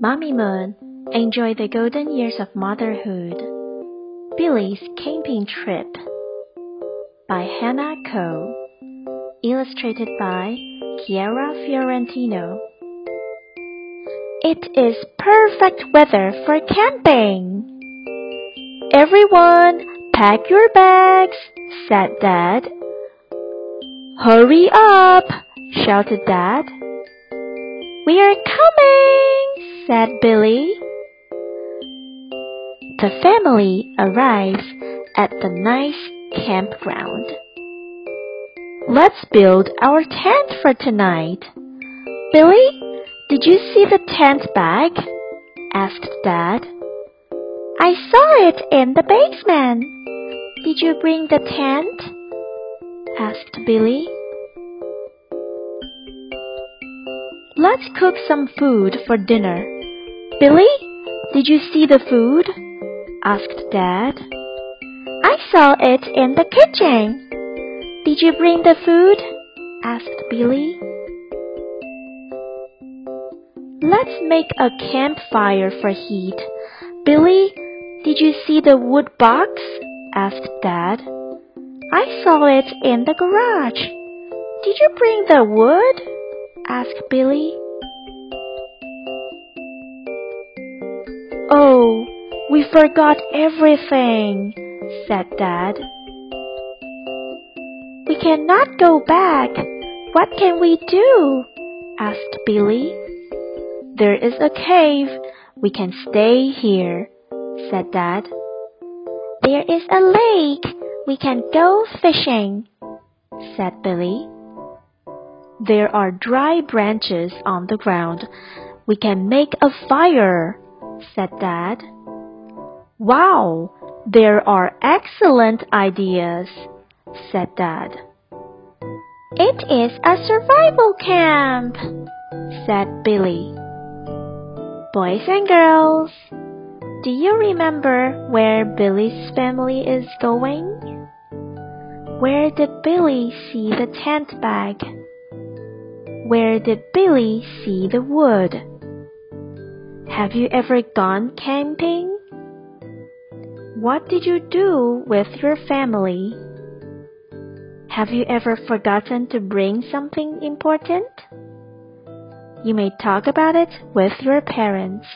Mommy Moon, enjoy the golden years of motherhood. Billy's Camping Trip by Hannah Ko. Illustrated by Chiara Fiorentino. It is perfect weather for camping. Everyone, pack your bags, said Dad. Hurry up, shouted Dad. We are coming, said Billy. The family arrives at the nice campground. Let's build our tent for tonight. Billy, did you see the tent bag? asked Dad. I saw it in the basement. Did you bring the tent? asked Billy. Let's cook some food for dinner. Billy, did you see the food? asked Dad. I saw it in the kitchen. Did you bring the food? asked Billy. Let's make a campfire for heat. Billy, did you see the wood box? asked Dad. I saw it in the garage. Did you bring the wood? asked Billy. Oh, we forgot everything, said Dad. We cannot go back. What can we do? asked Billy. There is a cave. We can stay here, said Dad. There is a lake. We can go fishing, said Billy. There are dry branches on the ground. We can make a fire, said Dad. Wow, there are excellent ideas, said Dad. It is a survival camp, said Billy. Boys and girls, do you remember where Billy's family is going? Where did Billy see the tent bag? Where did Billy see the wood? Have you ever gone camping? What did you do with your family? Have you ever forgotten to bring something important? You may talk about it with your parents.